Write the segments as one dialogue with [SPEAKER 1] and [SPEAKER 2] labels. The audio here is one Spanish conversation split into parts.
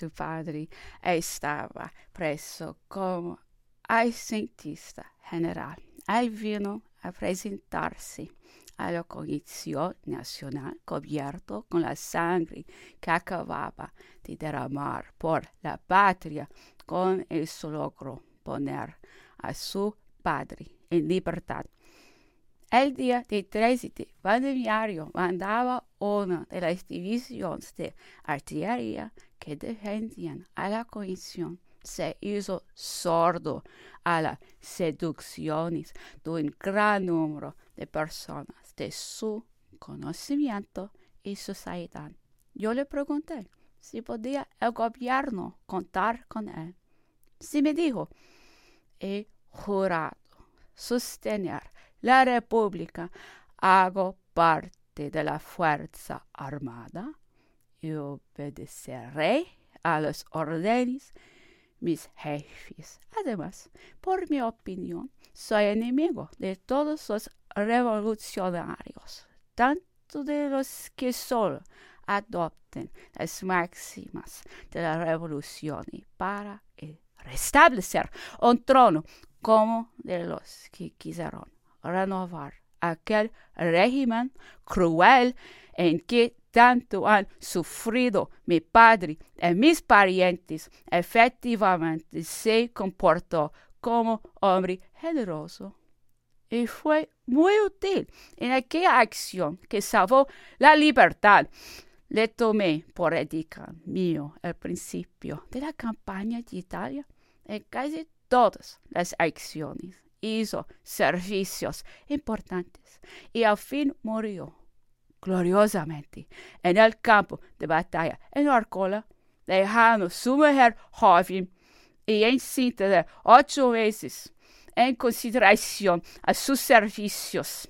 [SPEAKER 1] su padre estaba preso como asentista general. Él vino a presentarse a la Comisión Nacional cubierto con la sangre que acababa de derramar por la patria, con eso logró poner a su padre en libertad. El día de 13 de mandaba una de las divisiones de artillería que defendían a la comisión se hizo sordo a las seducciones de un gran número de personas de su conocimiento y sociedad. Yo le pregunté si podía el gobierno contar con él. Si me dijo, he jurado sostener la república, hago parte de la fuerza armada y obedeceré a los órdenes mis jefes. Además, por mi opinión, soy enemigo de todos los revolucionarios, tanto de los que solo adopten las máximas de la revolución para restablecer un trono como de los que quisieron renovar aquel régimen cruel en que tanto han sufrido mi padre y mis parientes, efectivamente se comportó como hombre generoso. Y fue muy útil en aquella acción que salvó la libertad. Le tomé por edica mío el principio de la campaña de Italia en casi todas las acciones. Hizo servicios importantes y al fin murió gloriosamente en el campo de batalla en Arcola, dejando su mujer joven y encinta de ocho meses en consideración a sus servicios.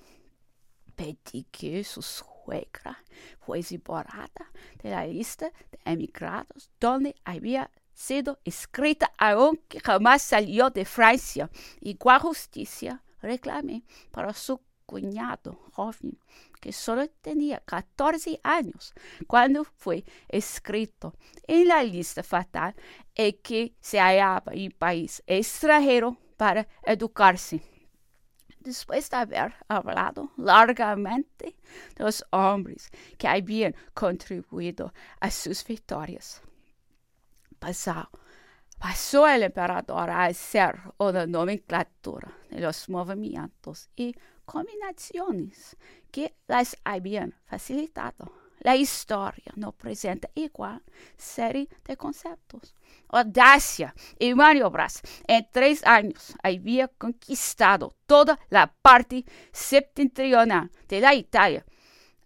[SPEAKER 1] Pedí que su suegra fuese borrada de la lista de emigrados donde había sido escrita aunque jamás salió de Francia. Igual justicia reclamé para su cuñado joven que solo tenía 14 años cuando fue escrito en la lista fatal y que se hallaba en país extranjero para educarse. Después de haber hablado largamente de los hombres que habían contribuido a sus victorias, pasó, pasó el emperador a hacer una nomenclatura de los movimientos y combinaciones que las habían facilitado. La historia no presenta igual serie de conceptos. Audacia y maniobras. En tres años había conquistado toda la parte septentrional de la Italia,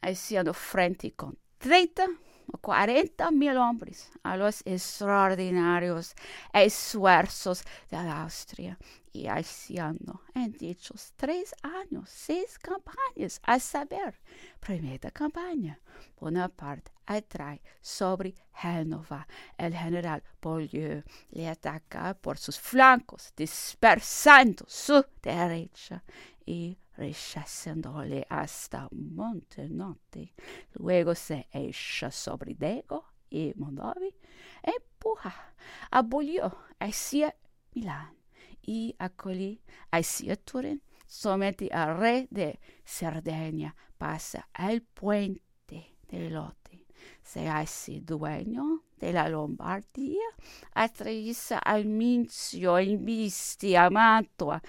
[SPEAKER 1] haciendo frente con 30 o 40 mil hombres a los extraordinarios esfuerzos de la Austria y haciendo en dichos tres años seis campañas, a saber, primera campaña, Bonaparte atrae sobre Génova. El general Beaulieu le ataca por sus flancos, dispersando su derecha y rechazándole hasta Montenotte. Luego se echa sobre Dego y Mondovi, empuja a Beaulieu hacia Milán y acolí hacia Turín. Somete al rey de Cerdeña, pasa al puente de Lote, se hace dueño de la Lombardía, atraviesa al Mincio, inviste a Mantua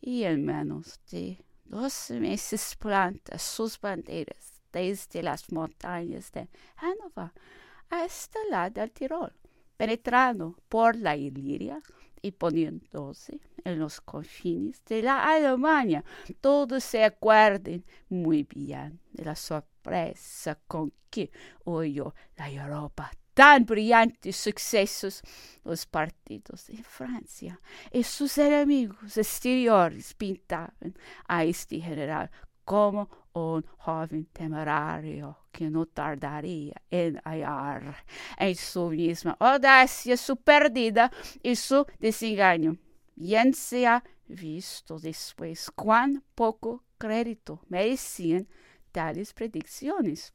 [SPEAKER 1] y en menos dos meses planta sus banderas desde las montañas de Hannover hasta la del Tirol, penetrando por la Iliria y poniéndose en los confines de la Alemania. Todos se acuerden muy bien de la sorpresa con que oyó la Europa tan brillantes sucesos los partidos de Francia y sus enemigos exteriores pintaban a este general como un joven temerario que no tardaría en hallar en su misma audacia su pérdida y su desengaño. Bien se ha visto después cuán poco crédito merecían tales predicciones.